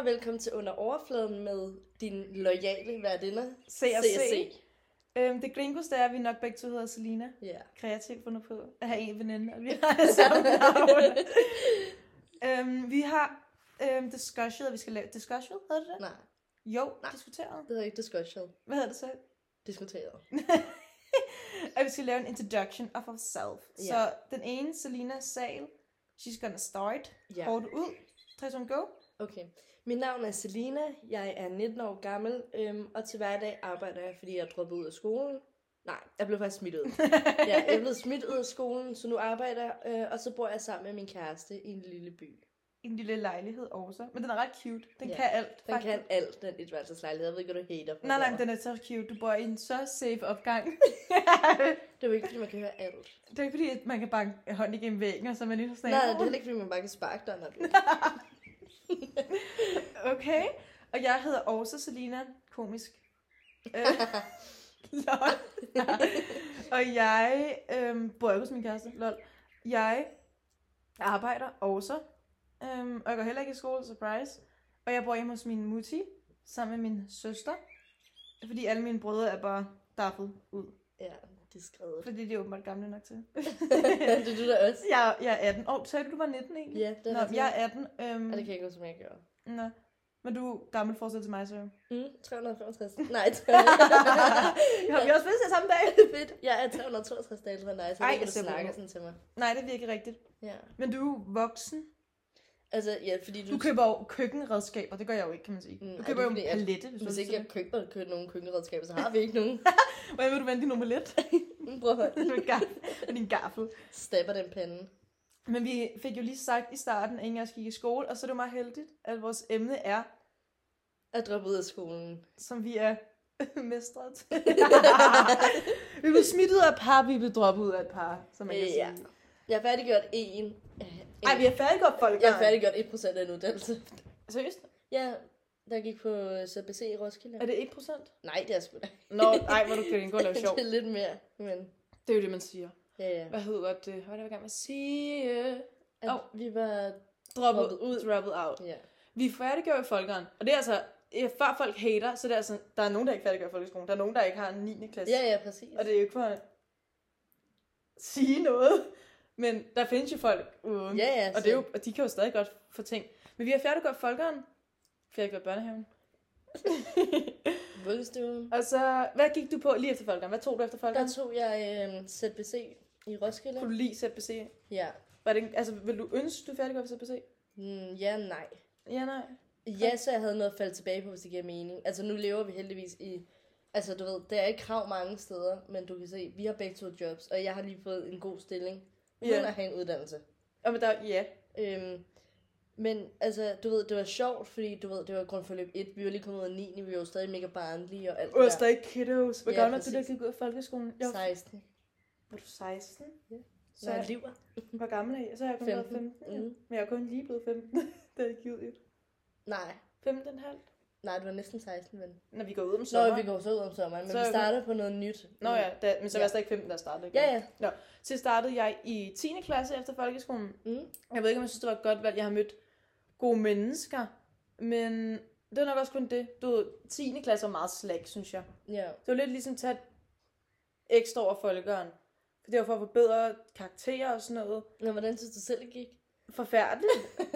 og velkommen til Under Overfladen med din loyale værdinder, CRC. Øhm, det gringos, det er, at vi nok begge to hedder Selina. Ja. Kreativt fundet på at have en veninde, og vi har samme navn. øhm, vi har øhm, discussion, og vi skal lave... Discussion, hedder det det? Nej, Jo, diskuteret. det hedder ikke discussion. Hvad hedder det så? Diskuteret. at vi skal lave en introduction of ourselves. Ja. Så den ene, Selina Sal, she's gonna start. Ja. Hårdt ud. 3, 2, go. Okay. Mit navn er Selina, jeg er 19 år gammel, øhm, og til hverdag arbejder jeg, fordi jeg er droppet ud af skolen. Nej, jeg blev faktisk smidt ud. ja, jeg er blevet smidt ud af skolen, så nu arbejder jeg, øh, og så bor jeg sammen med min kæreste i en lille by. En lille lejlighed også. Men den er ret cute. Den Ja, kan alt. Den faktisk. kan alt, den etværelseslejlighed. Jeg ved ikke, hvad du hater på. Nej, nej, den er så cute. Du bor i en så safe opgang. Det er jo ikke, fordi man kan høre alt. det er ikke fordi, at man kan banke hånd igennem væggen, og så er man lige sådan, Nej, det er heller ikke, fordi man bare kan sparke døren. Okay. Og jeg hedder også Selina. Komisk. Øh, lol. og jeg øhm, bor ikke hos min kæreste. Lol. Jeg arbejder også. Øhm, og jeg går heller ikke i skole. Surprise. Og jeg bor hjemme hos min mutti. Sammen med min søster. Fordi alle mine brødre er bare daffet ud. Ja, det er skrevet. Fordi de er åbenbart gamle nok til. det er du da også. jeg, jeg er 18. Åh, oh, sagde du, du var 19 egentlig? Ja, det er Nå, jeg er 18. Øhm, Ja, det kan jeg ikke huske, som jeg gjorde. Nå. Men du er gammel forskel til mig, så. Mm, 365. Nej, Har vi også fødselsdag samme dag? fedt. Jeg er 362 dage fra dig, så Ej, du jeg ser snakke på. sådan til mig. Nej, det virker rigtigt. Ja. Men du er voksen. Altså, ja, fordi du... Du køber jo køkkenredskaber. Det gør jeg jo ikke, kan man sige. Mm, Du køber er jo en palette, hvis, Hvis du ikke jeg køber, køber nogen køkkenredskaber, så har vi ikke nogen. Hvordan vil du vende din omelet? Mm, Prøv at høre. med, din gaffel. Stabber den pande. Men vi fik jo lige sagt i starten, at ingen af os gik i skole, og så er det meget heldigt, at vores emne er, At droppe ud af skolen. som vi er mestret. vi blev smidt ud af et par, vi blev droppet ud af et par, som man kan Øh, sige. ja. Jeg har færdiggjort en... Ej, vi har færdiggjort folk. Jeg har færdiggjort 1% af en uddannelse. Seriøst? Ja, der gik på CBC i Roskilde. Er det 1%? Nej, det er sgu da. Nå, ej, hvor du kan gå og lave sjov. det er lidt mere, men... Det er jo det, man siger. Ja, ja. Hvad hedder det? Hvad var det, jeg gang med at sige? At Åh. vi var... Droppet, Droppet ud. Droppet out. Ja. Vi færdiggjorde i folkeren. Og det er altså, før folk hater, så det er altså, der er nogen, der ikke færdiggør i folkeskolen. Der er nogen, der ikke har en 9. klasse. Ja, ja, præcis. Og det er jo ikke for at sige noget. Men der findes jo folk uden. Ja, ja. og, det er jo, og de kan jo stadig godt få ting. Men vi har færdiggjort folkeren. Færdiggjort børnehaven. Vuggestuen. Og så, hvad gik du på lige efter folkeren? Hvad tog du efter folkeren? Der tog jeg øh, ZBC i Roskilde. Kunne du lige ZBC? Ja. Var det, altså, vil du ønske, du færdiggjorde ZBC? Mm, ja, nej. Ja, nej. Ja, så jeg havde noget at falde tilbage på, hvis det giver mening. Altså, nu lever vi heldigvis i... Altså, du ved, der er ikke krav mange steder, men du kan se, vi har begge to jobs, og jeg har lige fået en god stilling, uden Ja. at have en uddannelse. Og men der, ja. Øhm, men altså, du ved, det var sjovt, fordi du ved, det var grundforløb 1, vi var lige kommet ud af 9, vi var jo stadig mega barnlige og alt det der. stadig kiddos. Hvor Ja, gammel er du, der gik ud af folkeskolen? Jo. 16. Var du 16? Ja. Så jeg lever. hvor gammel er jeg? Så er jeg kun 15. været 15. Ja. Mm. Men jeg er kun lige blevet 15, da jeg gik ud Nej, 15 halv. nej, det var næsten 16, men... Når vi går ud om Nå, sommeren. vi går så ud om sommeren, men Så vi starter på noget nyt. Nå ja, da, men så var Ja. jeg stadig 15, da jeg startede. ikke? Ja, ja. Så startede jeg i 10. klasse efter folkeskolen. Mm. Jeg ved ikke, om jeg synes, det var et godt valg. Jeg har mødt gode mennesker. Men det var nok også kun det. Du ved, 10. klasse var meget slag, synes jeg. Ja. Det var lidt ligesom at tage et ekstra over folkeren. For det var for at forbedre karakterer og sådan noget. Nå, hvordan synes du selv, det gik? Forfærdeligt.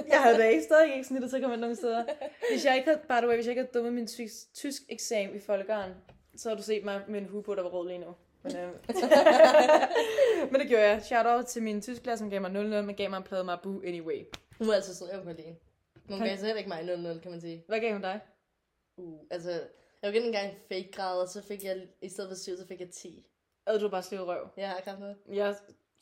Jeg havde da ikke stadig ikke snittet til at komme ind nogen steder. Hvis jeg ikke havde, by the way, hvis jeg ikke havde dummet min tysk, tysk eksamen i folkeren, så havde du set mig med en hue på, der var rød lige nu. Men, øh, men det gjorde jeg. Shout out til min tysklærer, som gav mig 0-0, men gav mig en plade Mabu anyway. Hun var altså sød, jeg lide hende. Hun gav så heller ikke mig 0-0, kan man sige. Hvad gav hun dig? Uh, altså, jeg var ikke engang en fake grad, og så fik jeg, i stedet for 7, så fik jeg 10. Havde du bare slivet røv? Jeg har kraft noget. Jeg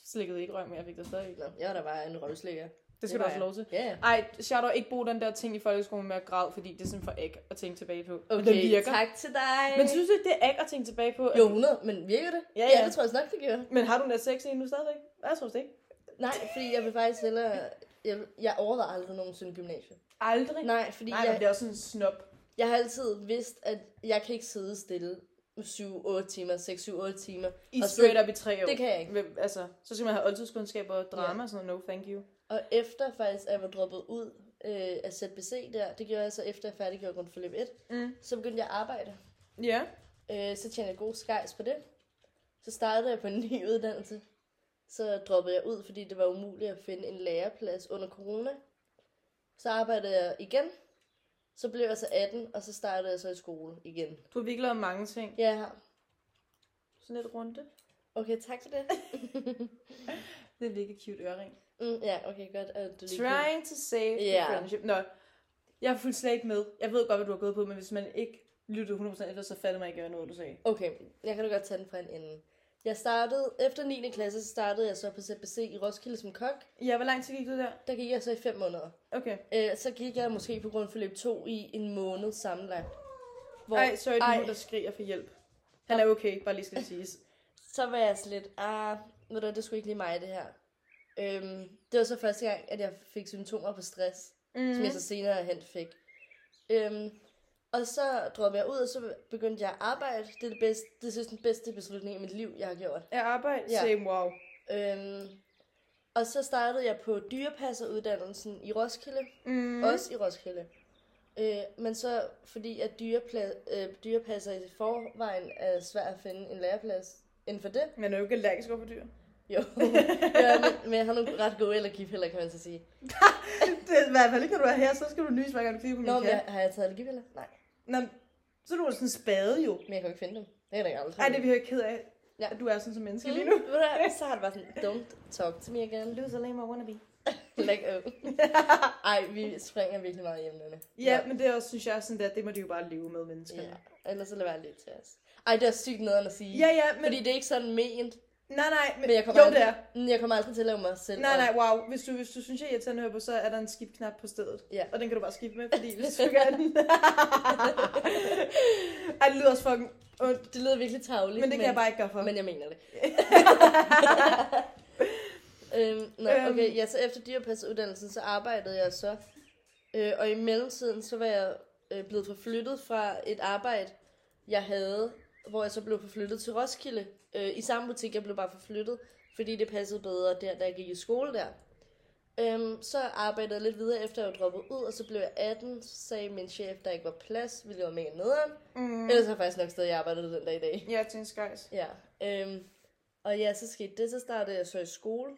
slikkede ikke røv, men jeg fik det stadig. Nå, jeg var da bare en røvslikker. Det skal var du også lov til. Ja, ja. Ej, shout out, ikke bruge den der ting i folkeskolen med at græde, fordi det er sådan for æg at tænke tilbage på. Okay, den virker. tak til dig. Men synes du ikke, det er æg at tænke tilbage på? Jo, 100, men virker det? Ja, ja. det tror jeg nok, det gør. Men har du net sex nu stadigvæk? Jeg tror det ikke. Nej, fordi jeg vil faktisk hellere... Jeg, jeg overvejer aldrig nogensinde gymnasiet. Aldrig? Nej, fordi Nej, jeg, det er også sådan en snop. jeg har altid vidst, at jeg kan ikke sidde stille 7-8 timer, 6-7-8 timer. I Og så- straight up i tre år. Det kan jeg ikke. Hvem- Altså, så skal man have oldtidskundskab og drama og sådan noget. No, thank you. Og efter faktisk, at jeg var droppet ud øh, af ZBC der. Det gjorde jeg så efter jeg færdiggjorde grundforløb 1. Mm. Så begyndte jeg at arbejde. Ja. Øh, så tjente jeg god skejs på det. Så startede jeg på en ny uddannelse. Så droppede jeg ud, fordi det var umuligt at finde en læreplads under corona. Så arbejdede jeg igen. Så blev jeg så 18, og så startede jeg så i skole igen. Du har virkelig lavet mange ting. Ja, jeg har. Sådan lidt runde. Okay, tak for det. Det er en virkelig cute ørering. mm, ja, okay, godt. At du Trying to save the Ja. friendship. Nå, jeg er ikke med. Jeg ved godt, hvad du har gået på, men hvis man ikke lyttede 100% efter, så fattede mig ikke, hvad noget du sagde. Okay, jeg kan da godt tage den fra en ende. Jeg startede, efter 9. klasse, så startede jeg så på ZBC i Roskilde som kok. Ja, hvor lang tid gik du der? Der gik jeg så i 5 måneder. Okay. Øh, så gik jeg måske på grundforløb 2 i en måned sammenlagt. Hvor, Ej, sorry, ej. nogen, der skriger for hjælp. Han er okay, bare lige skal siges. så var jeg sådan lidt, ah, ved du, det sgu ikke lige mig, det her. Øhm, det var så første gang, at jeg fik symptomer på stress, mm. Mm. som jeg så senere hen fik. Øhm, og så droppede jeg ud, og så begyndte jeg at arbejde. Det er det bedste, det er synes, den bedste beslutning i mit liv, jeg har gjort. Jeg arbejder, Ja. same wow. Øhm, og så startede jeg på dyrepasseruddannelsen i Roskilde. Mm. Også i Roskilde. Øh, men så fordi at dyrepla- øh, dyrepasser i forvejen er svært at finde en læreplads inden for det. Men er du ikke allergisk over for dyr? Jo, ja, men, men jeg har nogle ret gode eller heller, kan man så sige. det er i hvert fald ikke, når du er her, så skal du nys, hver gang du kigger på min Nå, kat. jeg, har jeg taget allergipiller? Nej, Nå, så er du sådan en spade jo. men jeg kan jo ikke finde dem. Det jeg da ikke aldrig. Ej, det er vi jo ikke ked af, Ja. at du er sådan som menneske mm, lige nu. ved du hvad, Så har det bare sådan, don't talk to me again. Loser lame wannabe. like, oh. Ej, vi springer virkelig meget i emnerne. Ja, men det er også, synes jeg, sådan der, det må de jo bare leve med menneskerne. ja. Ellers så lad være lidt til os. Ej, det er sygt noget at sige. Ja, ja, men... Fordi det er ikke sådan ment. Nej, nej, men, Men jeg kommer jo, aldrig, det er. Mm, Jeg kommer aldrig til at lave mig selv. Nej, nej, wow. Hvis du, hvis du synes, jeg er irriterende at høre på, så er der en skip-knap på stedet. Ja. Og den kan du bare skifte med, fordi hvis du gør den... Ej, det lyder også fucking ondt. Det lyder virkelig tavligt. Men det kan jeg bare ikke gøre for. Men jeg mener det. øhm, Øhm. okay, ja, så efter dyrepassuddannelsen, så arbejdede jeg så. Øh, og i mellemtiden, så var jeg øh, blevet forflyttet fra et arbejde, jeg havde, hvor jeg så blev forflyttet til Roskilde. Øh, I samme butik, jeg blev bare forflyttet, fordi det passede bedre der, da jeg gik i skole der. Øhm, så arbejdede jeg lidt videre, efter jeg var droppet ud, og så blev jeg 18, så sagde min chef, der ikke var plads, hvilket var mega nederen. Mm. Ellers har jeg faktisk nok stadig arbejdet den dag i dag. Ja, til en skejs. Ja, øhm, og ja, så skete det, så startede jeg så i skole.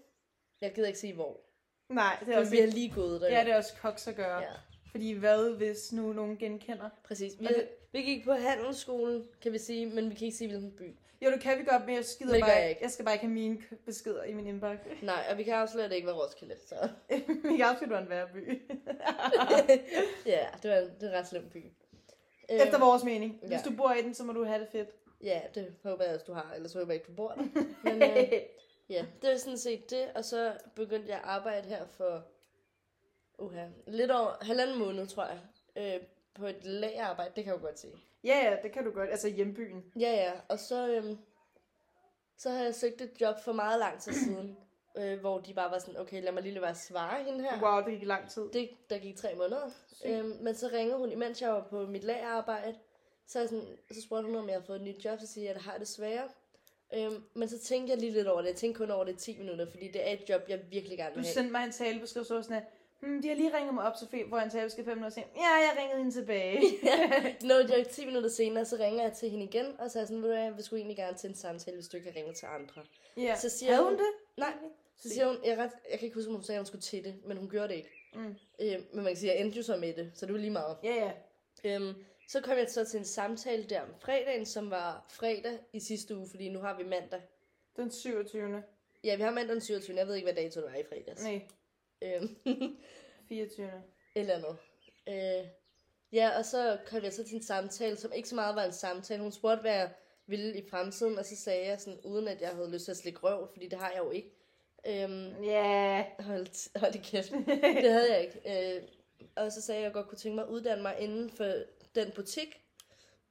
Jeg gider ikke sige hvor. Nej, det er også... vi har lige gået der. Ja, det er også koks at gøre. ja, Fordi hvad, hvis nu nogen genkender? præcis. Vi, det- vi gik på handelsskolen, kan vi sige, men vi kan ikke sige, hvilken by. Jo, det kan vi godt, men jeg skider Men bare jeg ikke. Jeg skal bare ikke have mine beskeder i min indbakke. Nej, og vi kan afsløre, at det ikke var Roskilde, så... Vi kan afslutte, en værre by. ja, det var en, det er en ret slem by. Efter vores mening. Hvis ja. du bor i den, så må du have det fedt. Ja, det håber jeg også, du har, ellers håber jeg ikke, du bor der. Men øh, ja, det var sådan set det, og så begyndte jeg at arbejde her for, uha, lidt over halvanden måned, tror jeg, øh, på et lagerarbejde, det kan jeg jo godt sige. ja, ja, det kan du godt. Altså hjembyen. Ja, ja, og så, øhm, så har jeg søgt et job for meget lang tid siden, øh, hvor de bare var sådan, okay, lad mig lige være svare hende her. Wow, det gik lang tid. Det, der gik tre måneder. Sygt. Øhm, men så ringede hun, imens jeg var på mit lagerarbejde. Så, jeg sådan, så spurgte hun, om jeg havde fået et nyt job, så siger jeg, at jeg har det sværere. Øhm, men så tænkte jeg lige lidt over det. Jeg tænkte kun over det i 10 minutter, fordi det er et job, jeg virkelig gerne Du vil have. sendte mig en talebeskriv, så sådan, at, hmm, de har lige ringet mig op, Sofie, hvor jeg en talebeskriv fem minutter sagde, ja, jeg ringede hende tilbage. no joke, 10 minutter senere, så ringer jeg til hende igen, og så er jeg sådan, ved du hvad, vil sgu egentlig gerne til en samtale, hvis du ikke har ringet til andre. ja. Så siger Havde hun- hun det? Nej, så siger hun, jeg, ret, jeg kan ikke huske, om hun sagde, at hun skulle til det, men hun gjorde det ikke. Mm. Øhm, men man kan sige, at jeg endte jo så med det, så det var lige meget. Ja, ja. Øhm, så kom jeg så til en samtale der om fredagen, som var fredag i sidste uge, fordi nu har vi mandag. Den 27. Ja, vi har mandag den 27. Jeg ved ikke, hvad dato det var i fredags. Nej, 24. eller andet. Øh, ja, og så kom jeg så til en samtale, som ikke så meget var en samtale. Hun spurgte, hvad jeg ville i fremtiden, og så sagde jeg sådan, uden at jeg havde lyst til at slikke røv, fordi det har jeg jo ikke. Øhm, Ja. hold, hold i kæft. det havde jeg ikke. Øh, og så sagde jeg, at jeg godt kunne tænke mig at uddanne mig inden for den butik,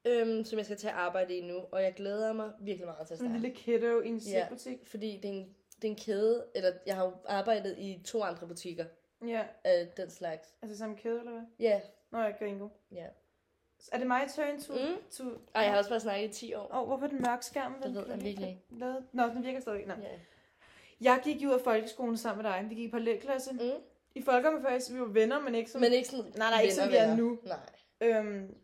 øhm, som jeg skal til at arbejde i nu. Og jeg glæder mig virkelig meget til at Sådan en starte. lille kiddo i en Ja. slikbutik. Fordi det er, en, det er en kæde, eller jeg har jo arbejdet i to andre butikker Ja. af den slags. Altså samme kæde, eller hvad? Ja, Nå, jeg gringo. ja. Er det my turn to... Mm. to... Ej, jeg har også bare snakket i 10 år. Åh, oh, hvorfor er den mørk skærm? Det ved jeg virkelig ikke. Nå, den virker stadig. Nå. Ja. Jeg gik jo ud af folkeskolen sammen med dig. Vi gik på parallelklasse. Mm. I folkeomførelse, vi var venner, men ikke som... Men ikke sådan Nej, nej, ikke som vi er venner. nu. Nej. Øhm,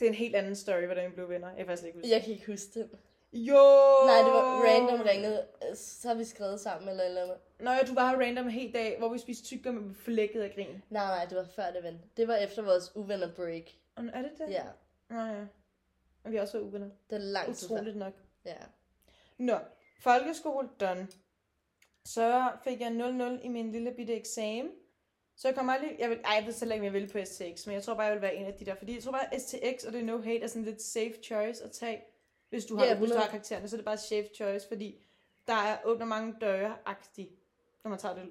det er en helt anden story, hvordan vi blev venner. Jeg kan faktisk ikke huske. Jeg kan ikke huske det. Jo! Nej, det var random ringede. Så har vi skrevet sammen eller eller andet. Nå ja, du var her random en hel dag, hvor vi spiste tyggegummi med flækket af grin. Nej, nej, det var før det ven. Det var efter vores uvenner break. Og er det det? Ja, Nå ja. Og vi har også uvenner. det er lang tid før. Utroligt nok. Ja. Nå, folkeskole done. Så fik jeg 0-0 i min lille bitte eksamen. Så jeg kommer aldrig... Jeg vil, ej, jeg ved selv ikke, om jeg vil på STX, men jeg tror bare, jeg vil være en af de der. Fordi jeg tror bare, STX og det er no hate er sådan lidt safe choice at tage. Hvis du har, Ja, hvis du 100. har karaktererne, så er det bare safe choice, fordi der er, åbner mange døre agtigt, når man tager det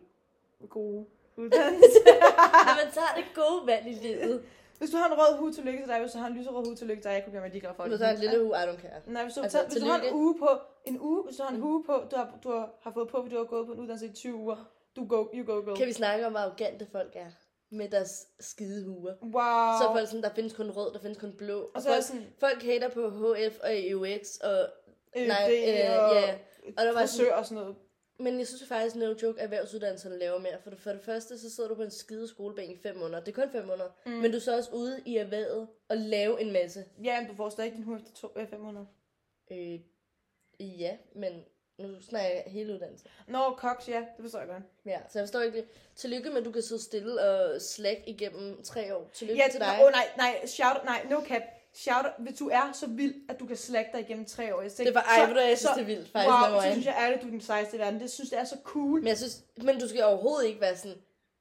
gode uddannelse. Men man tager det gode valg i livet. hvis du har en rød hue til lykke til dig, hvis du har en lyserød hue til lykke til dig, jeg kunne gøre mig ligeglad for Du tager en lille uge, I don't care. Nej, hvis du, Altså, tager, hvis du har en tillykke. uge på, en uge, hvis du har en uge på, du har, du har, har fået på, fordi du har gået på en uddannelse i 20 uger, du go, you go, go. Kan vi snakke om, hvor arrogante folk er? Med deres skide huer. Wow. Så er folk sådan, der findes kun rød, der findes kun blå. Og, og så folk, sådan, folk hater på HF og EUX og... øh, nej, øh, og, ja. Og der var sådan, og sådan noget. men jeg synes faktisk, no joke, at erhvervsuddannelserne laver mere. For det, for det første, så sidder du på en skide skolebænk i fem måneder. Det er kun fem måneder. Mm. Men du er så også ude i erhvervet og lave en masse. Ja, men du får stadig din hue efter to, øh, fem måneder. Øh, ja, men nu snakker jeg hele uddannelsen. Nå, Cox, ja, det forstår jeg godt. Ja, så jeg forstår ikke det. Tillykke med, at du kan sidde stille og slack igennem tre år. Tillykke Ja, til dig. Åh oh, nej, nej, shout, nej, no cap. Shout, hvis du er så vild, at du kan slække dig igennem tre år. Jeg Det var, ej, hvad, jeg synes, det er vildt, faktisk. Wow, så synes jeg ærligt, du er den sejeste i verden. Det synes jeg er så cool. Men jeg synes, men du skal overhovedet ikke være sådan,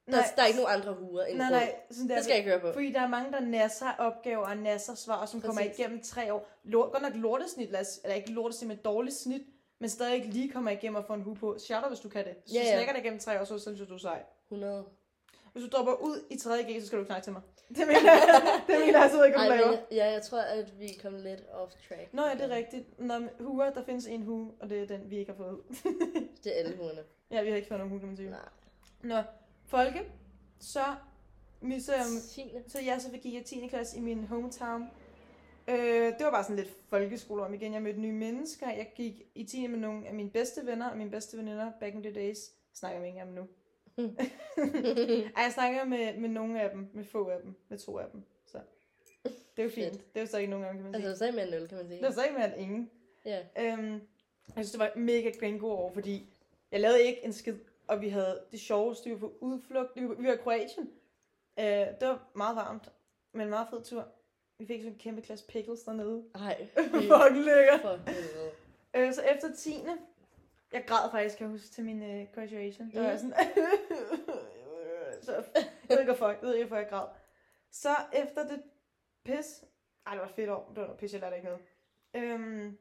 der, Nej. der er ikke nogen andre huer end Nej, nej, sådan der. Det skal jeg ikke høre på. Fordi der er mange, der nasser opgaver og nasser svar, som kommer Præcis. igennem tre år. Lort, godt nok lortesnit, lad os, eller ikke lortesnit, men dårligt snit, men stadig ikke lige kommer igennem og får en hue på. Shout out, hvis du kan det. Hvis Ja, ja. slækker dig igennem tre år, så synes jeg, du er sej. 100. Hvis du dropper ud i 3.G, så skal du snakke til mig. Det mener jeg, det mener jeg så ikke, om laver. jeg- ja, jeg tror, at vi kom lidt off track. Nå ja, det er rigtigt. Når huer, der findes en hue, og det er den, vi ikke har fået ud. Det er alle huerne. ja, vi har ikke fået nogen hue, kan man sige. Nej. Nå, folke, så misser jeg Tiende. Så ja, så gik jeg 10. klasse i min hometown. Øh, det var bare sådan lidt folkeskole om igen. Jeg mødte nye mennesker. Jeg gik i 10. med nogle af mine bedste venner og mine bedste veninder back in the days. Snakker jeg ikke om nu. Ej, jeg snakker med, med nogle af dem, med få af dem, med to af dem. Så det er jo fint. Det er jo så ikke nogen gange, kan man sige. Altså, så er med en øl, kan man sige. Det var så ikke mere end ingen. Ja. Øhm, jeg synes, det var mega god år, fordi jeg lavede ikke en skid, og vi havde det sjoveste, vi var på udflugt, vi var, vi var i Kroatien. Øh, det var meget varmt, men en meget fed tur. Vi fik sådan en kæmpe klasse pickles dernede. Ej. Fucking lækker. Øh, så efter 10. Jeg græd faktisk, kan jeg huske, til min øh, graduation. Der var jeg sådan... så, jeg ved ikke, hvorfor, jeg ved ikke, hvorfor jeg græd. Så efter det pis... Ej, det var et fedt år. Det var noget pis, jeg lærte ikke noget. Øhm,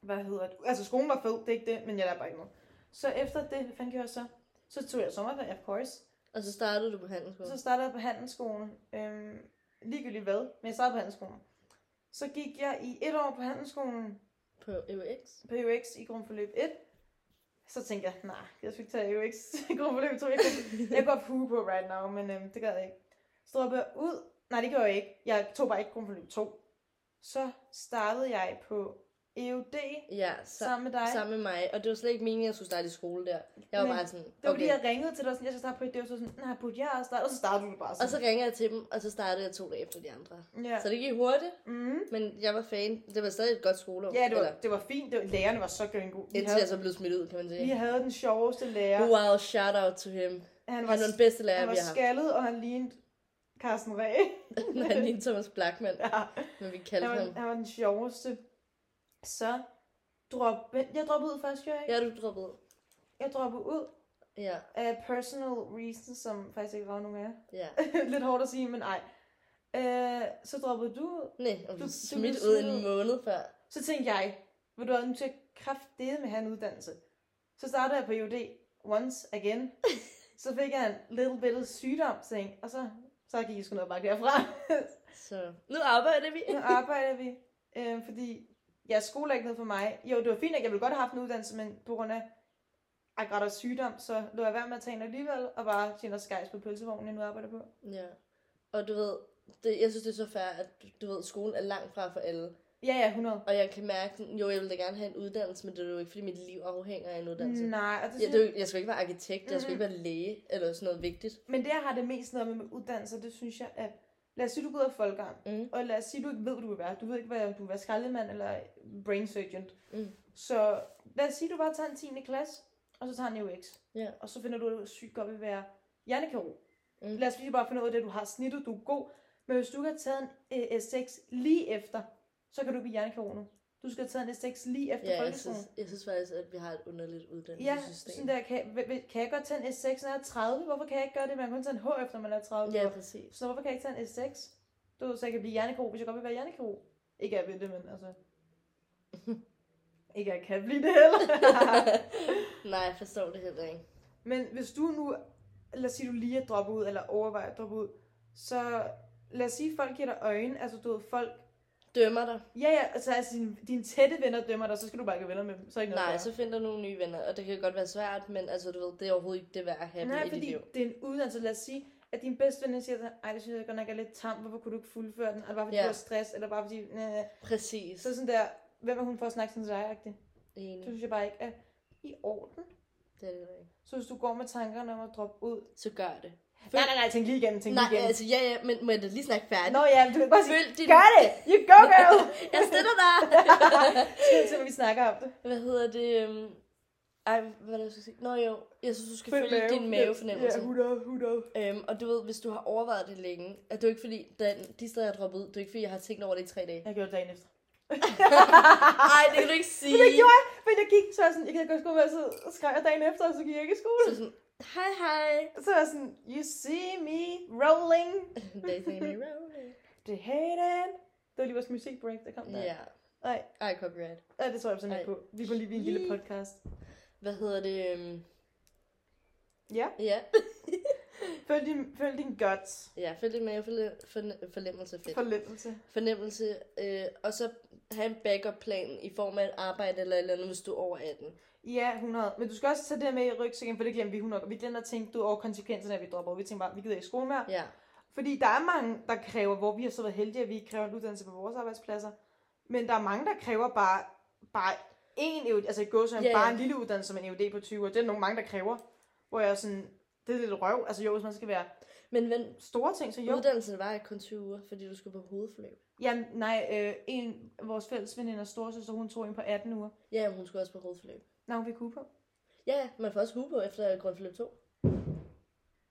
hvad hedder det? Altså, skolen var fed, det er ikke det, men jeg lærte bare ikke noget. Så efter det, hvad fanden gjorde jeg så? Så tog jeg sommerferie, of course. Og så startede du på handelsskolen. Så startede jeg på handelsskolen. Øhm, ligegyldigt hvad, men jeg startede på handelsskolen. Så gik jeg i et år på handelsskolen På EUX. på UX i grundforløb 1. Så tænkte jeg, nej, jeg skal ikke tage UX i grundforløb 2. Jeg jeg have hue på right now, men øhm, det gad jeg ikke. Jeg ud. Nej, det gjorde jeg ikke. Jeg tog bare ikke grundforløb 2. Så startede jeg på EUD Ja, så, sammen med dig. sammen med mig. Og det var slet ikke meningen, at jeg skulle starte i skole der. Jeg var Men bare sådan, Det var okay. fordi, jeg ringede til dig, sådan, jeg skal starte på EUD. Det var så sådan, nej, burde jeg også starte? Og så startede du bare sådan. Og så ringede jeg til dem, og så startede jeg to dage efter de andre. ja. Så det gik hurtigt, Mm. men jeg var fan. Det var stadig et godt skoleår. Ja, det var, Eller, det var fint. Det var, lærerne var så gode. Vi indtil havde, jeg så blev smidt ud, kan man vi sige. havde den sjoveste lærer. Wow, shout out to him. Han Han var, var den bedste lærer, han vi var har haft. skaldet, og han lignede Carsten Ræ. Han lignede Thomas Blackman, ja. men vi kaldte Han ham. var, han var den sjoveste. Så drop, jeg droppede ud først, jeg ikke? Ja, du droppede ud. Jeg droppede ud Ja, af personal reasons, som faktisk ikke var nogen af ja. Lidt hårdt at sige, men ej. Øh, så droppede du ud. Nej, og Du- du smidt ud en måned før. Så tænkte jeg, vil du have nu til at kraftede med have en uddannelse. Så startede jeg på UD once again. så fik jeg en little bit sygdom, ting, og så, så gik jeg sgu noget bare derfra. Så nu arbejder vi. nu arbejder vi, øh, fordi ja, skole er ikke noget for mig. Jo, det var fint, at jeg ville godt have haft en uddannelse, men på grund af aggressiv sygdom, så lå jeg være med at tage en alligevel, og bare tjene skejs på pølsevognen, jeg nu arbejder på. Ja. Og du ved, det, jeg synes, det er så fair, at du ved, skolen er langt fra for alle. Ja, ja, 100. Og jeg kan mærke, jo, jeg vil da gerne have en uddannelse, men det er jo ikke, fordi mit liv afhænger af en uddannelse. Nej, og det, Ja, det er jo, jeg skal ikke være arkitekt, jeg skal ikke Mhm. være læge, eller sådan noget vigtigt. Men det, jeg har det mest noget med med uddannelse, det synes jeg, at lad os sige, du går ud af folkegang, Mm. og lad os sige, du ikke ved, hvad du vil være. Du ved ikke, hvad du vil være skraldemand eller brain surgeon. Mm. Så lad os sige, du bare tager en 10. klasse, og så tager en EUX. Ja. Og så finder du, at du sygt godt vil være hjernekirurg. Mm. Lad os lige bare finde ud af det, du har snittet, du er god. Men hvis du ikke har taget en øh, S6 lige efter, så kan du blive hjernekirurg nu. Du skal have taget en S6 lige efter Ja, jeg folkeskolen. synes, jeg synes faktisk, at vi har et underligt Ja, uddannelsessystem. sådan der, kan, kan jeg godt tage en S6, når jeg er 30? Hvorfor kan jeg ikke gøre det? Man kan kun tage en H, efter man er 30. Ja, præcis. Så hvorfor kan jeg ikke tage en S6? Du ved, så jeg kan blive hjernekirurg, hvis jeg godt vil være hjernekirurg. Ikke jeg vil det, men altså... ikke jeg kan blive det heller. Nej, jeg forstår det heller ikke. men hvis du nu, lad os sige, du lige er droppet ud, eller overvejer at droppe ud, så lad os sige, folk giver dig øjne, altså du ved, folk, Dømmer dig? ja ja, altså, altså dine, dine tætte venner dømmer dig, så skal du bare ikke være venner med dem, så er ikke noget Nej, så finder du nogle nye venner, og det kan godt være svært, men altså, du ved, det er overhovedet ikke det værd at have Nej, i dit fordi liv. det er en uddannelse. Lad os sige, at din bedste ven siger, at ej, det synes jeg godt nok er lidt tam. Hvorfor kunne du ikke fuldføre den? Eller bare fordi Ja. du har stress, eller bare fordi... Næh. Præcis. Så sådan der, hvem er hun for at snakke sådan til dig? -agtigt? Det Enig. synes jeg bare ikke er i orden. Det er det ikke. Så hvis du går med tankerne om at droppe ud... Så gør det. Nej, nej, nej, tænk lige igen, tænk Nej, lige igen. altså, ja, ja, men må jeg da lige snakke færdigt? Nå ja, du kan bare sige, Følg din... gør det! You go, girl! Jeg støtter dig! Skriv til, hvad vi snakker om det. Hvad hedder det? Um... Ej, hvad er det, jeg sige? Nå jo, jeg synes, du skal følge mave. din mavefornemmelse. Ja, 100, 100. Øhm, og du ved, hvis du har overvejet det længe, at det er ikke fordi, da, de steder, jeg er droppet ud, det er ikke fordi, jeg har tænkt over det i tre dage. Jeg gjorde det dagen efter. Nej, det kan du ikke sige. Men det gjorde jeg, men jeg gik, så jeg sådan, jeg kan godt skole, så skrev jeg dagen efter, og så gik jeg ikke i skole. Så sådan, hej hej. Så var jeg sådan, you see me rolling. They say me rolling. Det hated. Det var lige vores musikbreak, der kom der. Ja. Nej, Ej, copyright. nej, det tror jeg ikke på. Vi er på lige er en lille podcast. Hvad hedder det? Um... Ja. Ja. Følg din, følg din guts. ja, følg det med forle- forne- fornemmelse fedt. Forlemmelse. Fornemmelse. Øh, og så have en backup plan i form af et arbejde eller et eller andet, hvis du er over 18. Ja, 100. Men du skal også tage det med i rygsækken, for det glemmer vi 100. Vi glemmer at tænke du, over konsekvenserne, at vi dropper ud. Vi tænker bare, vi gider ikke skole mere. Ja. Fordi der er mange, der kræver, hvor vi har så været heldige, at vi ikke kræver en uddannelse på vores arbejdspladser. Men der er mange, der kræver bare, bare en EUD, altså i går så Ja, ja. bare en lille uddannelse som en EUD på 20 år. Det er nogle mange, der kræver. Hvor jeg er sådan, det er lidt røv. Altså jo, hvis man skal være Men ven, store ting, så jo. uddannelsen var ikke kun 20 uger, fordi du skulle på hovedforløb. Jamen, nej, øh, en vores fælles veninde og storsøster, hun tog en på 18 uger. Ja, men hun skulle også på hovedforløb. Nå, hun fik hue på. Ja, man får også hue på efter grundforløb 2.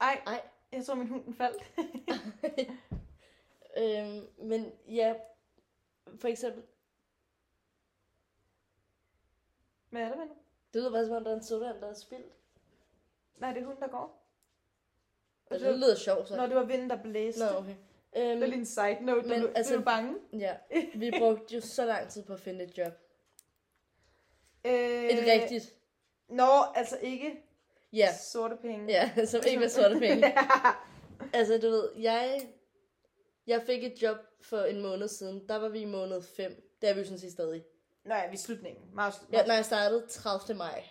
Ej, Ej. jeg tror, min hund den faldt. øhm, men ja, for eksempel, Hvad er det, venner? det lyder bare som om, der er en sodavand, der er spildt. Nej, det er hunden, der går. Og det lyder sjovt, så. Når det var vinden, der blæste. Nå, okay. Det er Øhm, lige en side note, men men, du, altså- du er bange. ja, vi brugte jo så lang tid på at finde et job. Øh, Et rigtigt. Nå, altså ikke Ja, sorte penge. ja, som ikke var sorte penge. Altså, du ved, jeg, jeg fik et job for en måned siden. Der var vi i måned 5. Det er vi jo sådan set stadig. Nå ja, vi er slutningen. Meget, Ja, når jeg startede 30. maj,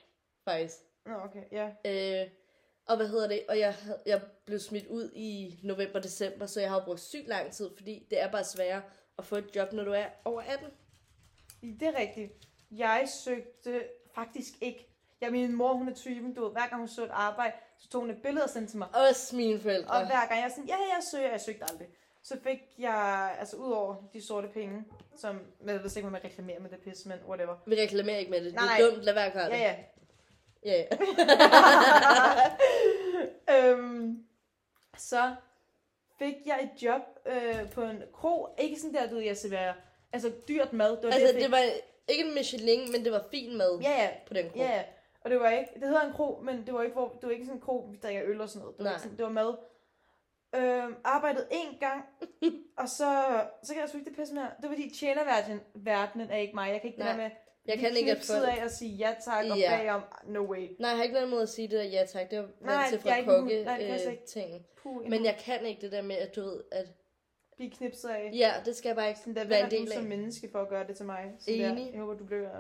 faktisk. Nå, okay, ja. Øh, og hvad hedder det? Og jeg, jeg blev smidt ud i november-december, så jeg har jo brugt sygt lang tid, fordi det er bare sværere at få et job, når du er over 18. Det er rigtigt. Jeg søgte faktisk ikke. Ja, min mor, hun er typen, du ved, hver gang hun så et arbejde, så tog hun et billede og sendte til mig. Også mine forældre. Og hver gang jeg er sådan, ja, jeg søger, jeg søgte aldrig. Så fik jeg, altså ud over de sorte penge, som, jeg ved ikke, om man reklamerer med det pis, men whatever. Vi reklamerer ikke med det. Det Nej, er nej. dumt. Lad være at gøre det. Ja, ja. ja. ja. øhm, så fik jeg et job øh, på en kro. Ikke sådan der, du ved, jeg serverer altså dyrt mad. Det var altså, det, jeg det var ikke en Michelin, men det var fin mad Ja, ja. på den kro. Ja, ja. Og det var ikke, det hedder en kro, men det var ikke, hvor, det var ikke sådan en kro, vi drikker øl og sådan noget. Det var, Nej. ikke sådan, det var mad. Øhm, arbejdede én gang, og så, så kan jeg sgu ikke det pisse mere. Det var fordi tjenerverdenen verdenen er ikke mig. Jeg kan ikke det Nej, der med Jeg kan ikke at få... af at sige ja tak og Ja. bagom, no way. Nej, jeg har ikke noget imod at sige det der ja tak. Det var Nej, til fra ikke en kokke Nej, det kan jeg øh, ikke. ting. Men jeg kan ikke det der med, at du ved, at blive knipset af. ja, det skal jeg bare ikke Sådan der, være en del som af. menneske for at gøre det til mig? Sådan Enig. Der. Jeg håber, du bliver...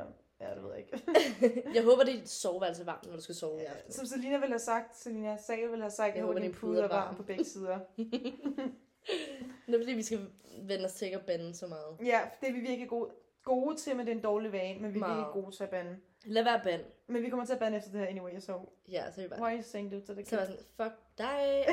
Ja, det ved jeg ikke. Jeg håber, dit soveværelse er varmt, når du skal sove i aften. Som Selina ville have sagt, Selina Sal ville have sagt, jeg, Jeg håber, din pude er varm på begge sider. Det er fordi, vi skal vende os til ikke at bande så meget. Ja, det er vi virkelig gode. gode til, men det er en dårlig vane, men vi er ikke gode til at bande. Lad være band. Men vi kommer til at bande efter det her anyway, så Ja, så vi bare... why are you saying det til det? Så var sådan, fuck dig.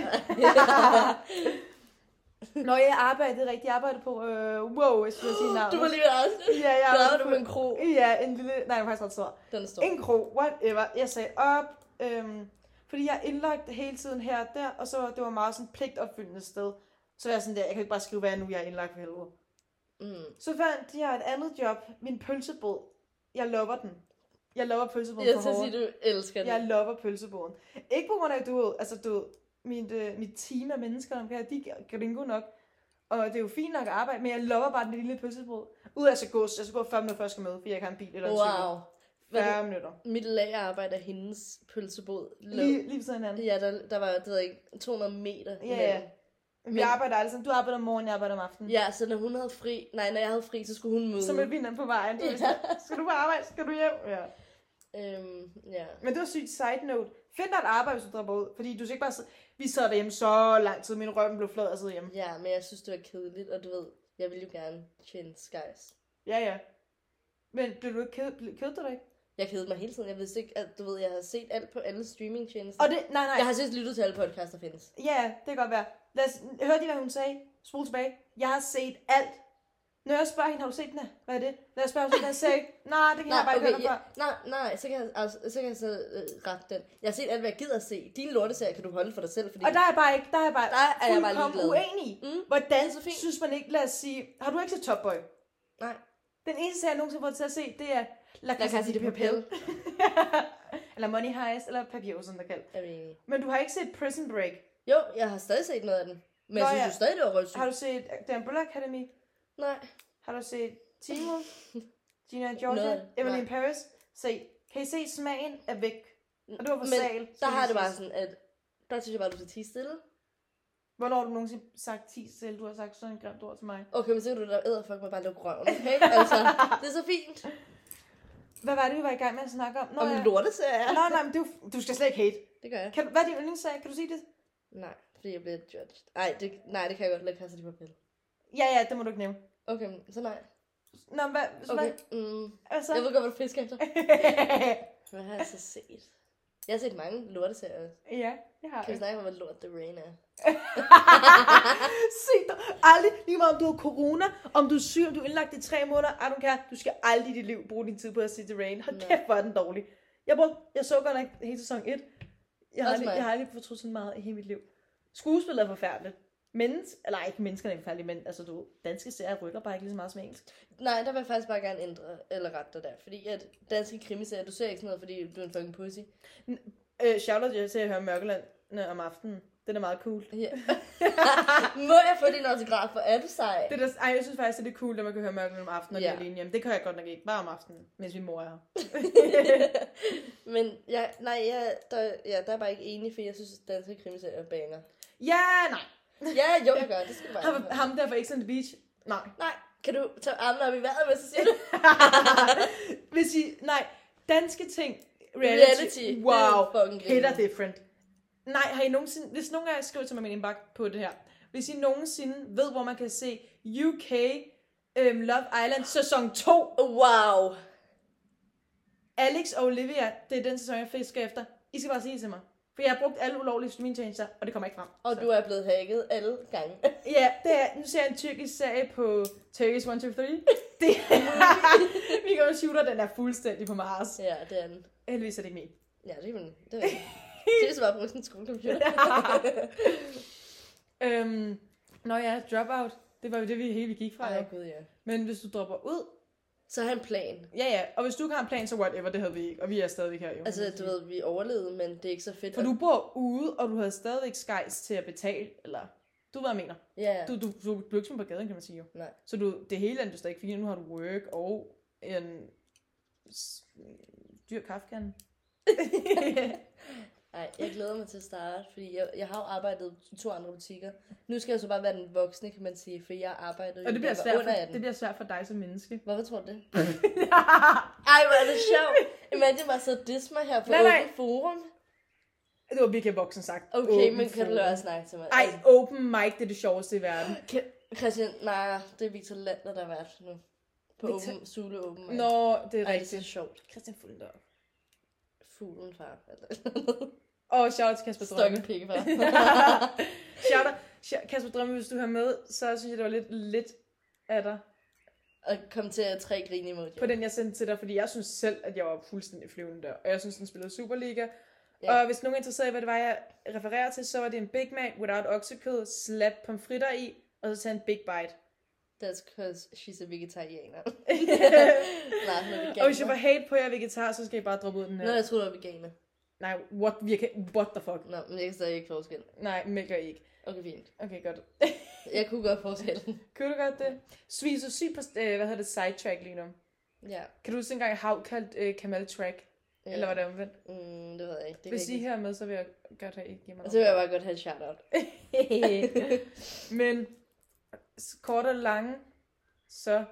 Når jeg er rigtigt, jeg arbejder på, øh, wow, jeg skulle sige navnet. du var lige ved afslutte. Ja, jeg var du på en kro. Ja, en lille, nej, jeg var faktisk ret stor. Den er stor. En kro, whatever. Jeg sagde op, øhm, fordi jeg indlagt hele tiden her og der, og så det var meget sådan pligtopfyldende sted. Så var jeg sådan der, jeg kan ikke bare skrive, hvad jeg nu jeg er indlagt for helvede. Mm. Så fandt jeg et andet job, min pølsebåd. Jeg lover den. Jeg lover pølsebåden Jeg for skal sige, du elsker den. Jeg lover pølsebåden. Ikke på grund af, du altså du mit, øh, mit team af mennesker omkring, de er gringo nok. Og det er jo fint nok at arbejde, men jeg lover bare den lille pølsebåd. Ud af at jeg skal gå, jeg skal gå 40 minutter før jeg skal med, fordi jeg ikke har en bil eller en cykel. Wow. Hvad er 40 minutter. Mit lagerarbejde er hendes pølsebåd. lå- Lige, lige ved siden af hinanden. Ja, der, der var, det ved jeg ikke, 200 meter Ja, ja. imellem. Vi Men- arbejder alle sammen. Du arbejder om morgenen, jeg arbejder om aftenen. Ja, så når hun havde fri, nej, når jeg havde fri, så skulle hun møde. Så mødte vi hinanden på vejen. Du Ja. skal du på arbejde? Skal du hjem? Ja. Øhm, ja. Men det var sygt side note. Find dig et arbejde, hvis du dropper ud. Fordi du skal ikke bare sidde... Vi sad derhjemme så lang tid. Min røv blev flad at sidde hjemme. ja, men jeg synes, det var kedeligt, og du ved, jeg ville jo gerne tjene skies. Ja, ja. Men blev du ikke ked, du dig ikke? Jeg kedede mig hele tiden. Jeg vidste ikke, at du ved, jeg havde set alt på alle streamingtjenester. Og det, nej, nej. Jeg har sidst lyttet til alle podcasts, der findes. Ja, det kan godt være. Lad os, hørte I, hvad hun sagde? Spol tilbage. Jeg har set alt. Når jeg spørger hende, har du set den her? Hvad er det? Når jeg spørger hende, han sagde, nej, det kan jeg bare ikke høre ja, nej, nej, så kan jeg, altså, så kan jeg så øh, rette den. Jeg har set alt, hvad jeg gider at se. Dine lorteserier kan du holde for dig selv, fordi... Og der er jeg bare ikke, der er jeg bare, Der er jeg bare ligeglad. uenig. Mm, Hvordan så fint. synes man ikke, lad os sige, har du ikke set Top Boy? Nej. Den eneste serie, jeg nogensinde har fået til at se, det er La La Casa Casa de de Papel. Eller Money Heist, eller Papio, som der kaldt. Enige? Men du har ikke set Prison Break. Jo, jeg har stadig set noget af den. Men jeg Nå, synes ja. stadig, det var røvsygt. Har du set The Umbrella Academy? Nej. Har du set Timo? Gina Noget Georgia? det. Emily Nej. in Paris? Se, kan I se smagen er væk? Og det var for Men sal. Der har det bare sådan, at der synes jeg bare, du skal tige stille. Hvornår har du nogensinde sagt 10 selv? Du har sagt sådan et grimt ord til mig. Okay, men så kan du da æderfuck mig bare lukke røven, okay? Altså, det er så fint. Hvad var det, vi var i gang med at snakke om? Nå, Om ja. lorteserier. Nå, nej, men du, du skal slet ikke hate. Det gør jeg. Kan, du- hvad er din yndlingsserie? Kan du sige det? Nej, fordi jeg bliver judged. Nej, det, nej, det kan jeg godt lade kasse de papel. Ja, ja, det må du ikke nævne. Okay, så nej. Nå, hvad, så Okay, hvad, mm, hvad så? jeg ved godt, hvad du fisker efter. Hvad har jeg så set? Jeg har set mange lorteserier. ja, jeg har. Kan vi snakke om, hvad lort The Rain er? Se dig aldrig, lige meget om du har corona, om du er syg, om du er indlagt i tre måneder, I don't care, du skal aldrig i dit liv bruge din tid på at se The Rain. Hold kæft, hvor er den dårlig. Jeg, brugte, jeg så godt nok hele sæson 1. Jeg har, aldrig, jeg har aldrig fortrudt sådan meget i hele mit liv. Skuespillet er forfærdeligt. Menneske, eller ikke menneskerne er forfærdelige, men altså du, danske serier rykker bare ikke lige så meget som engelsk. Nej, der vil jeg faktisk bare gerne ændre, eller rette dig der. Fordi at danske krimiserier, du ser ikke sådan noget, fordi du er en fucking pussy. Øh, Charlotte, jeg ser at høre Mørkeland om aftenen. Den er meget cool. Ja. Må jeg få din autograf, for er du sej? Det er der, ej, jeg synes faktisk, at det er cool, at man kan høre Mørkeland om aftenen, og Ja. alene hjemme. Det kan jeg godt nok ikke. Bare om aftenen, mens min mor er her. Men jeg, nej, jeg, der, ja, der er bare ikke enig, for jeg synes, at danske krimiserier er banger. ja, nej. Ja, jo, jeg gør. Det skal du bare. Ham, ham der fra X on the Beach. Nej. Nej, kan du tage armene op i vejret, hvis jeg siger det? Hvis I, nej, danske ting, reality, Reality, wow, det er hit er different. Nej, har I nogensinde, hvis nogen af jer skriver til mig min indbakke på det her, hvis I nogensinde ved, hvor man kan se UK um, Love Island sæson 2, Wow. Alex og Olivia, det er den sæson, jeg fisker efter. I skal bare sige til mig. For jeg har brugt alle ulovlige streamingtjenester, og det kommer ikke frem. Og Så. du er blevet hacket alle gange. Ja, det er, nu ser jeg en tyrkisk serie på Turkish 1, 2, 3. Det Vi går shooter, den er fuldstændig på Mars. ja, det er den. Heldigvis er det ikke min. Ja, det er men, det er det. er så bare brugt sådan en skolecomputer. øhm, nå ja, dropout. Det var jo det, vi hele vi gik fra. Ej, jo. gud ja. Men hvis du dropper ud, Så har en plan. ja ja, og hvis du ikke har en plan, så whatever, det havde vi ikke. Og vi er stadigvæk her jo. Altså, du ved, vi overlevede, men det er ikke så fedt. For du bor ude, og du havde stadigvæk skejs til at betale, eller... Du ved, hvad jeg mener. Ja, ja. Du, du, du, er ikke på gaden, kan man sige jo. Nej. Så du, det hele er du stadig, fordi nu har du work og en dyr kaffekande. Ej, jeg glæder mig til at starte, fordi jeg, jeg har jo arbejdet i to andre butikker. Nu skal jeg så bare være den voksne, kan man sige, for jeg arbejdede og det jo, bliver, svært under for, 18. det bliver svært for dig som menneske. Hvorfor tror du det? Ej, hvor er det sjovt. Imagine bare så diss mig her på Nej, nej. Open Forum. Det var virkelig voksen sagt. Okay, Åben men kan du forum. lade os snakke til mig? Ej, open mic, det er det sjoveste i verden. Kan, Christian, nej, det er Victor Lander, der har været nu. På Victor- åben, Zulu Open Mic. Nå, det er Ej, det er så rigtigt. sjovt. Christian Fuglendorf. Fuglen far. Oh, shout out til Kasper Drømme. Stokke pikke far. shout out. Sh- Kasper Drømme, hvis du hører med, så synes jeg, det var lidt, lidt af dig. Og kom til at tre grine imod På den, jeg sendte til dig, fordi jeg synes selv, at jeg var fuldstændig flyvende der. Og jeg synes, den spillede Superliga. Ja. Og hvis nogen er interesseret i, hvad det var, jeg refererer til, så var det en Big Mac without oksekød, slat pomfritter i, og så tage en Big Bite. That's because she's a vegetarianer. Nej, hun er veganer. og hvis jeg får hate på, at jeg er vegetar, så skal I bare droppe ud den her. Nå, jeg troede, du var veganer. Nej, what, virka, what the fuck? Nå, men jeg kan stadig ikke forskel. Nej, mælker I ikke. Okay, fint. Okay, godt. Jeg kunne godt forskellen. Kunne du godt det? Så vi er så sygt på, øh, hvad hedder det, sidetrack lige nu. Ja. Kan du huske engang, Hav kaldte øh, Kamal track? ja. Eller var det omvendt? Mm, det ved jeg ikke. Det kan Hvis jeg I her med, så vil jeg godt have, give mig så vil jeg bare godt have et shout-out. Men kort og lange, så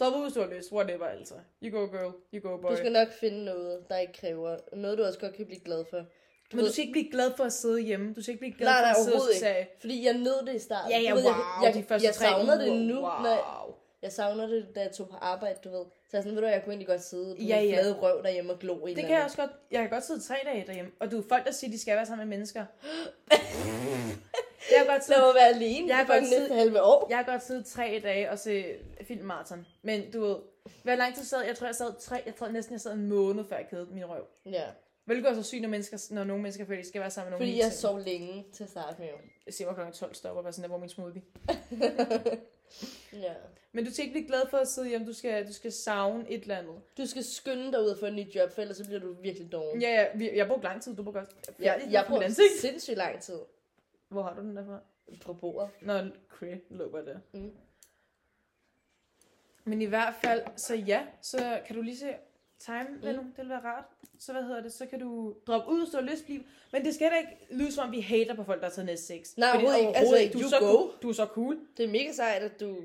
ud, hvis du har lyst. Whatever, altså. You go girl, you go boy. Du skal nok finde noget, der ikke kræver. Noget, du også godt kan blive glad for. Men du skal ikke blive glad for at sidde hjemme. Du skal ikke blive glad Nej, nej, for at sidde og serie. Fordi jeg nød det i starten. Ja, ja, Du ved, wow. Jeg, jeg, de første jeg savner det nu, Wow. når jeg, savner det, da jeg tog på arbejde, du ved. Så jeg sådan, ved du, jeg kunne egentlig godt sidde på Ja, ja, min ja. flade røv derhjemme og glo i Det kan jeg også godt. Jeg kan godt sidde tre dage derhjemme. Og du er folk, der siger, de skal være sammen med mennesker. jeg har godt Så siddet, må være alene Jeg jeg har godt siddet- halve år. jeg har godt siddet tre dage og se filmmarathon. Men du ved, hvor lang tid sad jeg? Jeg tror, jeg sad tre, jeg tror næsten, jeg sad en måned, før jeg kedede min røv. Ja, Hvilket også er sygt, når, mennesker, når nogle mennesker føler, at de skal være sammen med nogen. fordi jeg sov længe til at starte med. Jeg ser mig klokken 12 stopper, og sådan der, hvor min smoothie. Ja. Men du skal ikke blive glad for at sidde hjemme. Du skal, du skal savne et eller andet. Du skal skynde dig ud og få en ny job, for ellers så bliver du virkelig doven. Ja, ja, jeg brugte lang tid. Du brugte jeg, Færdig jeg mit brugte sindssygt lang tid Hvor har du den derfra? på bordet. Nå, cray, bare der. Mm. Men i hvert fald, så ja, så kan du lige se time, mm. nu, det vil være rart. Så hvad hedder det, så kan du droppe ud, så lyst blive. Men det skal da ikke lyde som om, vi hater på folk, der har taget næste 6. Nej, overhovedet ikke. Altså, du, er så go. cool. du er så cool. Det er mega sejt, at du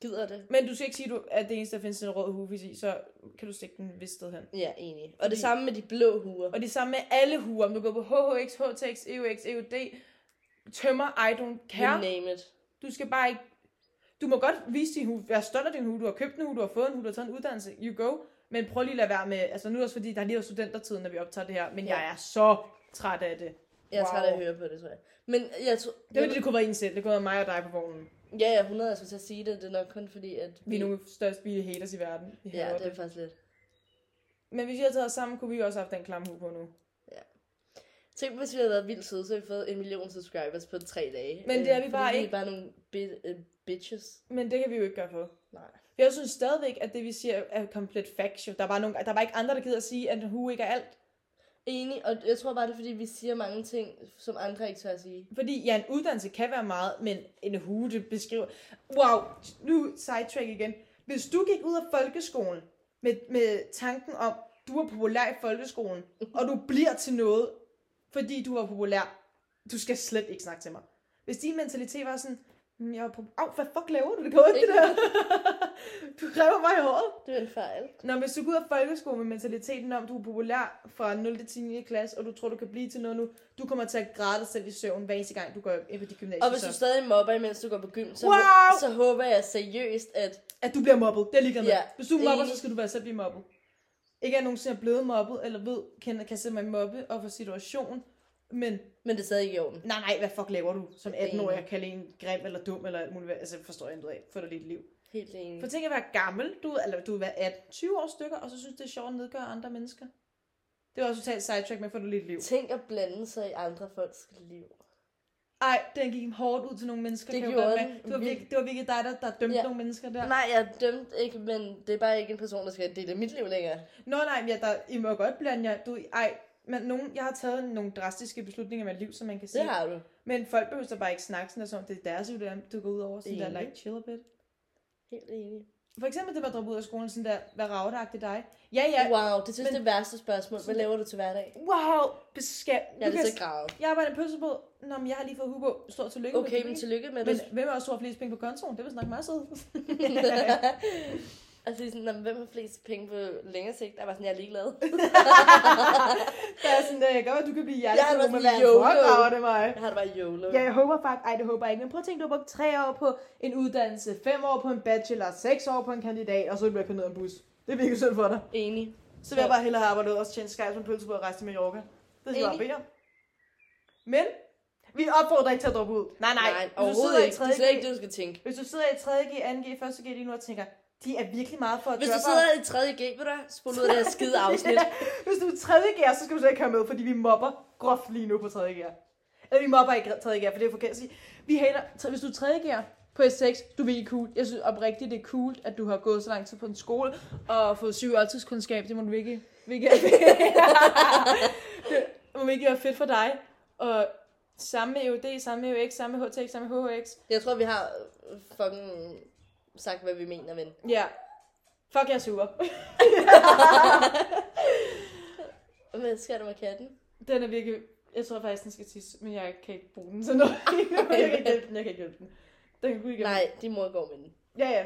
gider det. Men du skal ikke sige, at du- det eneste, der findes en rød hufis i, så kan du stikke den et vist sted hen. Ja, enig. Og Fordi- det samme med de blå huer. Og det samme med alle huer. Om du går på HHX, HTX, EUX, EUD, tømmer, I don't You care. name it. Du skal bare ikke... Du må godt vise din hue, være stolt af din hue, du har købt en hue, du har fået en hue, du har taget en uddannelse, you go. Men prøv lige at lade være med, altså nu er det også fordi, der er lige været studentertid, når vi optager det her, men Ja. jeg er så træt af det. Jeg er Wow. træt af at høre på det, tror jeg. Men jeg tror... Det var det, kunne være en selv, det kunne være mig og dig på vognen. Ja, ja, 100 jeg skulle til at sige det. Det er nok kun fordi, at... Vi er nogle største billige haters i verden. Vi Ja, det er det. faktisk lidt. Men hvis vi havde taget os sammen, kunne vi også have haft den klamme på nu. Tænk, hvis vi havde været vildt søde, så havde vi fået en million subscribers på tre dage. Men det er vi fordi bare Vi ikke. er bare nogle bi- uh, bitches. Men det kan vi jo ikke gøre for. Nej. For jeg synes stadigvæk, at det vi siger er komplet factual. Der er bare, nogle, der er bare ikke andre, der gider at sige, at hue ikke er alt. Enig, og jeg tror bare, det er fordi, vi siger mange ting, som andre ikke tør at sige. Fordi ja, en uddannelse kan være meget, men en hue, det beskriver... Wow, nu sidetrack igen. Hvis du gik ud af folkeskolen med, med tanken om, du er populær i folkeskolen, og du bliver til noget, fordi du var populær, du skal slet ikke snakke til mig. Hvis din mentalitet var sådan, "Hmm, jeg er på... Au, hvad fuck laver du? Det går ikke, det der. du kræver mig i håret. Det er en fejl. Nå, hvis du går ud af folkeskolen med mentaliteten om, du er populær fra 0 til 10. klasse, og du tror, du kan blive til noget nu, du kommer til at græde dig selv i søvn hver eneste gang, du går ind på de gymnasier. Og hvis du stadig mobber, imens du går på gym, så, Wow! så håber jeg seriøst, at... At du bliver mobbet, det er ligeglad med. Ja, hvis du er mobber, så skal du være selv blive mobbet. Ikke jeg nogensinde er blevet mobbet, eller ved, kan, kan se mig mobbe og for situation. Men Men det er stadig ikke i orden. nej, nej, hvad fuck laver du som 18-årig Enig. at kalde en grim eller dum eller alt muligt? Altså, forstår jeg ikke af. Få dig lidt liv. Helt enig. For tænk at være gammel, du, eller du vil være 18, 20 år stykker, og så synes det er sjovt at nedgøre andre mennesker. Det var også totalt sidetrack med at få dig lidt liv. Tænk at blande sig i andre folks liv. Ej, den gik hårdt ud til nogle mennesker. Det kan gjorde den. Det var, virkelig, det var virkelig dig, der, der dømte Ja. nogle mennesker der. Nej, jeg er dømt ikke, men det er bare ikke en person, der skal dele mit liv længere. Nå nej, men ja, der, I må godt blande jer. Du, ej, men nogen, jeg har taget nogle drastiske beslutninger i mit liv, som man kan Det sige. har du. Men folk behøver bare ikke snakke sådan, som om det er deres liv, du går ud over. Sådan der, like, chill a bit. Helt enig. For eksempel det med at droppe ud af skolen, sådan der, hvad ravdagtigt dig. Ja, ja, Wow, det synes men- det værste spørgsmål. Hvad laver du til hverdag? wow, beskab. Jeg er lidt så gravet. Jeg arbejder i en pølsebåd. Nå, men jeg har lige fået på. Stort tillykke. Okay, med men det. tillykke med Men det. hvem er også har flest penge på kontoen? Det vil snakke meget sødt. Og så er de sådan, "Nå, men hvem har flest penge på længere sigt? Der var sådan, jeg er ligeglad. Der er sådan, kan godt, at du kan blive Jeg været men hvad rager det mig? Jeg har det bare YOLO. Ja, jeg håber faktisk, ej det håber jeg ikke, men prøv at tænke, du har brugt tre år på en uddannelse, fem år på en bachelor, seks år på en kandidat, og så er blevet kørt ned af en bus. Det er virkelig synd for dig. Enig. Så vil jeg bare hellere have arbejdet og tjene skejl som pølsebord og rejse til Mallorca. Det skal jeg bare. Men, vi opfordrer ikke til at droppe ud. Nej, nej. Nej, Hvis du overhovedet sidder i ikke. Det er slet 3.G ikke det, du skal tænke. Hvis du sidder i 3.G, 2G, 1.G lige nu og tænker, de er virkelig meget for at Hvis du sidder i 3. G, ved du hvad? Spol ud af det her skide afsnit. Hvis du er 3. så skal du slet ikke komme med, fordi vi mobber groft lige nu på 3. gear. Eller vi mobber ikke 3. gear, for det er forkert at sige. Vi hater, hvis du er 3. gear på S6, du er virkelig cool. Jeg synes oprigtigt, det er cool, at du har gået så lang tid på en skole og fået syv oldtidskundskab. Det må du virkelig, virkelig det må virkelig være fedt for dig. Og samme med EUD, samme med EUX, samme med HTX, samme med HHX. Jeg tror, vi har fucking sagt, hvad vi mener, ven. Ja. Fuck, jeg er sur. Hvad sker der med katten? Den er virkelig... Jeg tror faktisk, den skal tisse, men jeg kan ikke bruge den til noget. jeg kan ikke hjælpe den, jeg kan ikke hjælpe den. Den kan igennem. Nej, din mor går med den. Ja, ja.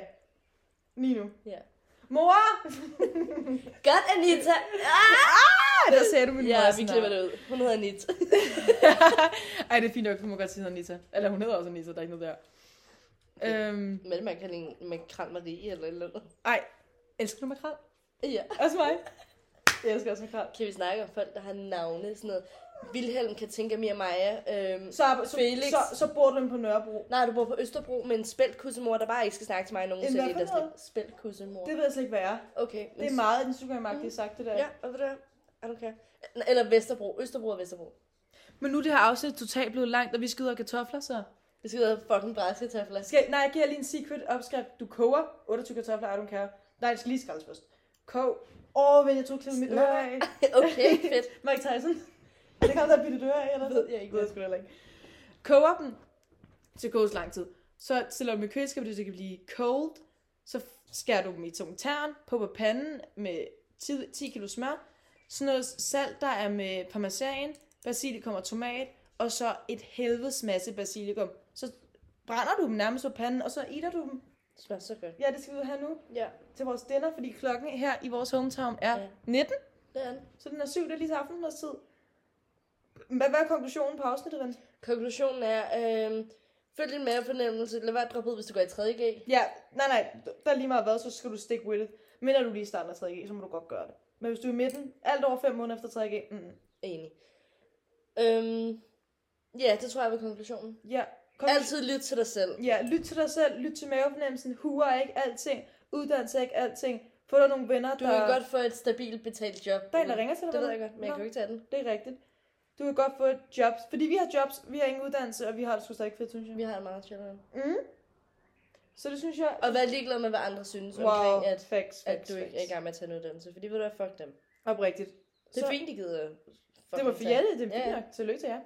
Lige nu. Ja. Mor! Godt, Anita! Ah, der sagde du min Ja, mors vi navn. klipper det ud. Hun hedder Anita. Ej, det er fint nok, hun må godt sige Anita. Eller hun hedder også Anita, der er ikke noget der. Øhm, Men man kan lide Makrel Marie eller et eller andet. ej, elsker du makrel? Ja. Også mig. Jeg elsker også makrel. Kan vi snakke om folk, der har navne? Sådan noget. Vilhelm, Katinka, Mia Maja. Øhm, Så, så, Felix. så, så bor du inde på Nørrebro. Nej, du bor på Østerbro med en spældt kussemor, der bare ikke skal snakke til mig nogensinde En hvad for noget? Spældt kussemor. Det ved jeg slet ikke, hvad er. Okay. Det er meget Instagram-agtigt sagt, det der. Ja, og ved du hvad? Care. Eller Vesterbro. Østerbro og Vesterbro. Men nu er det her afsnit totalt blevet langt, og vi skal ud og kartofler, så... Vi skal have fucking bræskartofler. Skal, nej, jeg giver lige en secret opskrift. Du koger 28 kartofler, I don't care. Nej, det skal lige skraldes først. Kog. Åh, oh, men jeg tog klippet mit øre af. okay, fedt. Mike Tyson. Er det kom der bitte øre af, eller Ved jeg ikke. Ved jeg sgu heller ikke. Koger dem. Så koges lang tid. Så stiller du dem i køleskabet, så det kan blive cold. Så skærer du dem i tung tern på på panden med 10, 10 kilo smør. Sådan noget salt, der er med parmesan, basilikum og tomat. Og så et helvedes masse basilikum. Så brænder du dem nærmest på panden, og så eater du dem. Det smager så godt. Ja, det skal vi ud have nu Ja, til vores dinner, fordi klokken her i vores hometown er Ja. 19. det er. Så den er syv, det er lige til aftensmadstid. Hvad, hvad er konklusionen på afsnittet, Ren? Konklusionen er, øhm, følg din mavefornemmelse. Lad være at droppe ud, hvis du går i 3.G. Ja, nej, nej, der er lige meget hvad, så skal du stick with it. Men når du lige starter 3G, så må du godt gøre det. Men hvis du er i midten, alt over 5 måneder efter 3G, mm, Enig. Øhm, ja, det tror jeg var konklusionen. ja. Kom, Altid lyt til dig selv. Ja, lyt til dig selv, lyt til mavefornemmelsen, huer er ikke alting, uddannelse er ikke alting. Få dig nogle venner, Du der, kan godt få et stabilt betalt job. der, er en, der ringer til dig. Det ved jeg godt, men jeg kan jo ikke tage den. Det er rigtigt. Du kan godt få et job, fordi vi har jobs, vi har ingen uddannelse, og vi har det sgu stadig fedt, synes jeg. Vi har en meget chilleren. Mm. Så det synes jeg... Og vær ligeglad med, hvad andre synes wow, omkring, at, facts, at facts, du ikke er i gang med at tage en uddannelse. Fordi ved du hvad, fuck dem. Oprigtigt. Det er Så- fint, de gider. Det var jer, det er fint ja. nok. Tillykke til jer.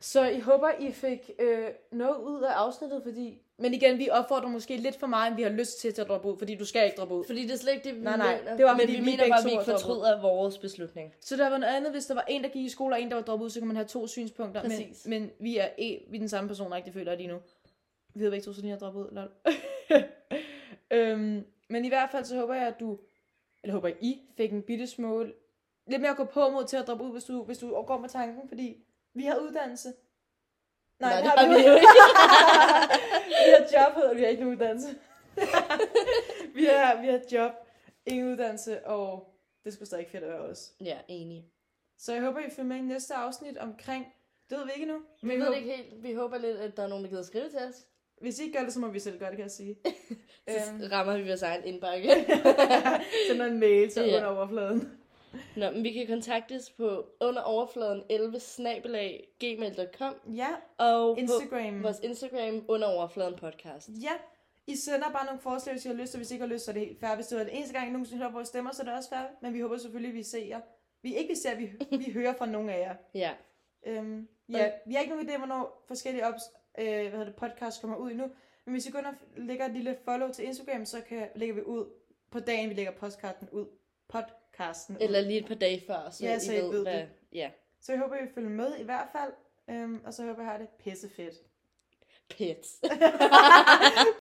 Så I håber, I fik øh, noget ud af afsnittet, fordi... Men igen, vi opfordrer måske lidt for meget, end vi har lyst til til at droppe ud, fordi du skal ikke droppe ud. Fordi det er slet ikke det, vi Nej, nej, mener. det var, Men vi vi mener bare, at vi ikke er fortryder vores beslutning. Så der var noget andet, hvis der var en, der gik i skole, og en, der var droppet ud, så kunne man have to synspunkter. Præcis. Men, men vi, er, e, vi er den samme person, ikke? Det føler jeg lige nu. Vi hedder begge to, så lige har droppet ud. Lol. øhm, men i hvert fald så håber jeg, at du... Eller håber jeg, I fik en bitte smule... Lidt mere at gå på mod til at droppe ud, hvis du, hvis du går med tanken, fordi vi har uddannelse. Nej, det har har vi jo jo ikke. vi har job, og vi har ikke nogen uddannelse. vi, har, vi har job, ingen uddannelse, og det skulle stadig fedt at være os. Ja, enig. Så jeg håber, I følger med i næste afsnit omkring... Det ved vi ikke nu. Vi Men ved håber- det ikke helt. Vi håber lidt, at der er nogen, der gider skrive til os. Hvis I ikke gør det, så må vi selv gøre det, kan jeg sige. øhm, Så rammer vi vores egen indbakke. sender en mail til Ja. under overfladen. Nå, men vi kan kontaktes på underoverfladen 11 snabelag gmail.com Ja, og Instagram. på vores Instagram underoverfladen podcast. Ja, I sender bare nogle forslag, hvis I har lyst, og hvis I ikke har lyst, så er det helt fair. Hvis det var den eneste gang, I nogensinde hører vores stemmer, så er det også fair. Men vi håber selvfølgelig, at vi ser jer. Vi ikke vi ser, vi, vi hører fra nogle af jer. Ja. Øhm, ja, vi har ikke nogen idé, hvornår forskellige ops, øh, hvad hedder det, podcast kommer ud endnu. Men hvis I og lægger et lille follow til Instagram, så kan, lægger vi ud på dagen, vi lægger podcasten ud. Podcasten ud. Eller lige et par dage før, så Ja, I så I ved, ved hvad... det. Ja, Så jeg håber, I følger med i hvert fald. Øhm, og så håber jeg, I har det pissefedt. pits.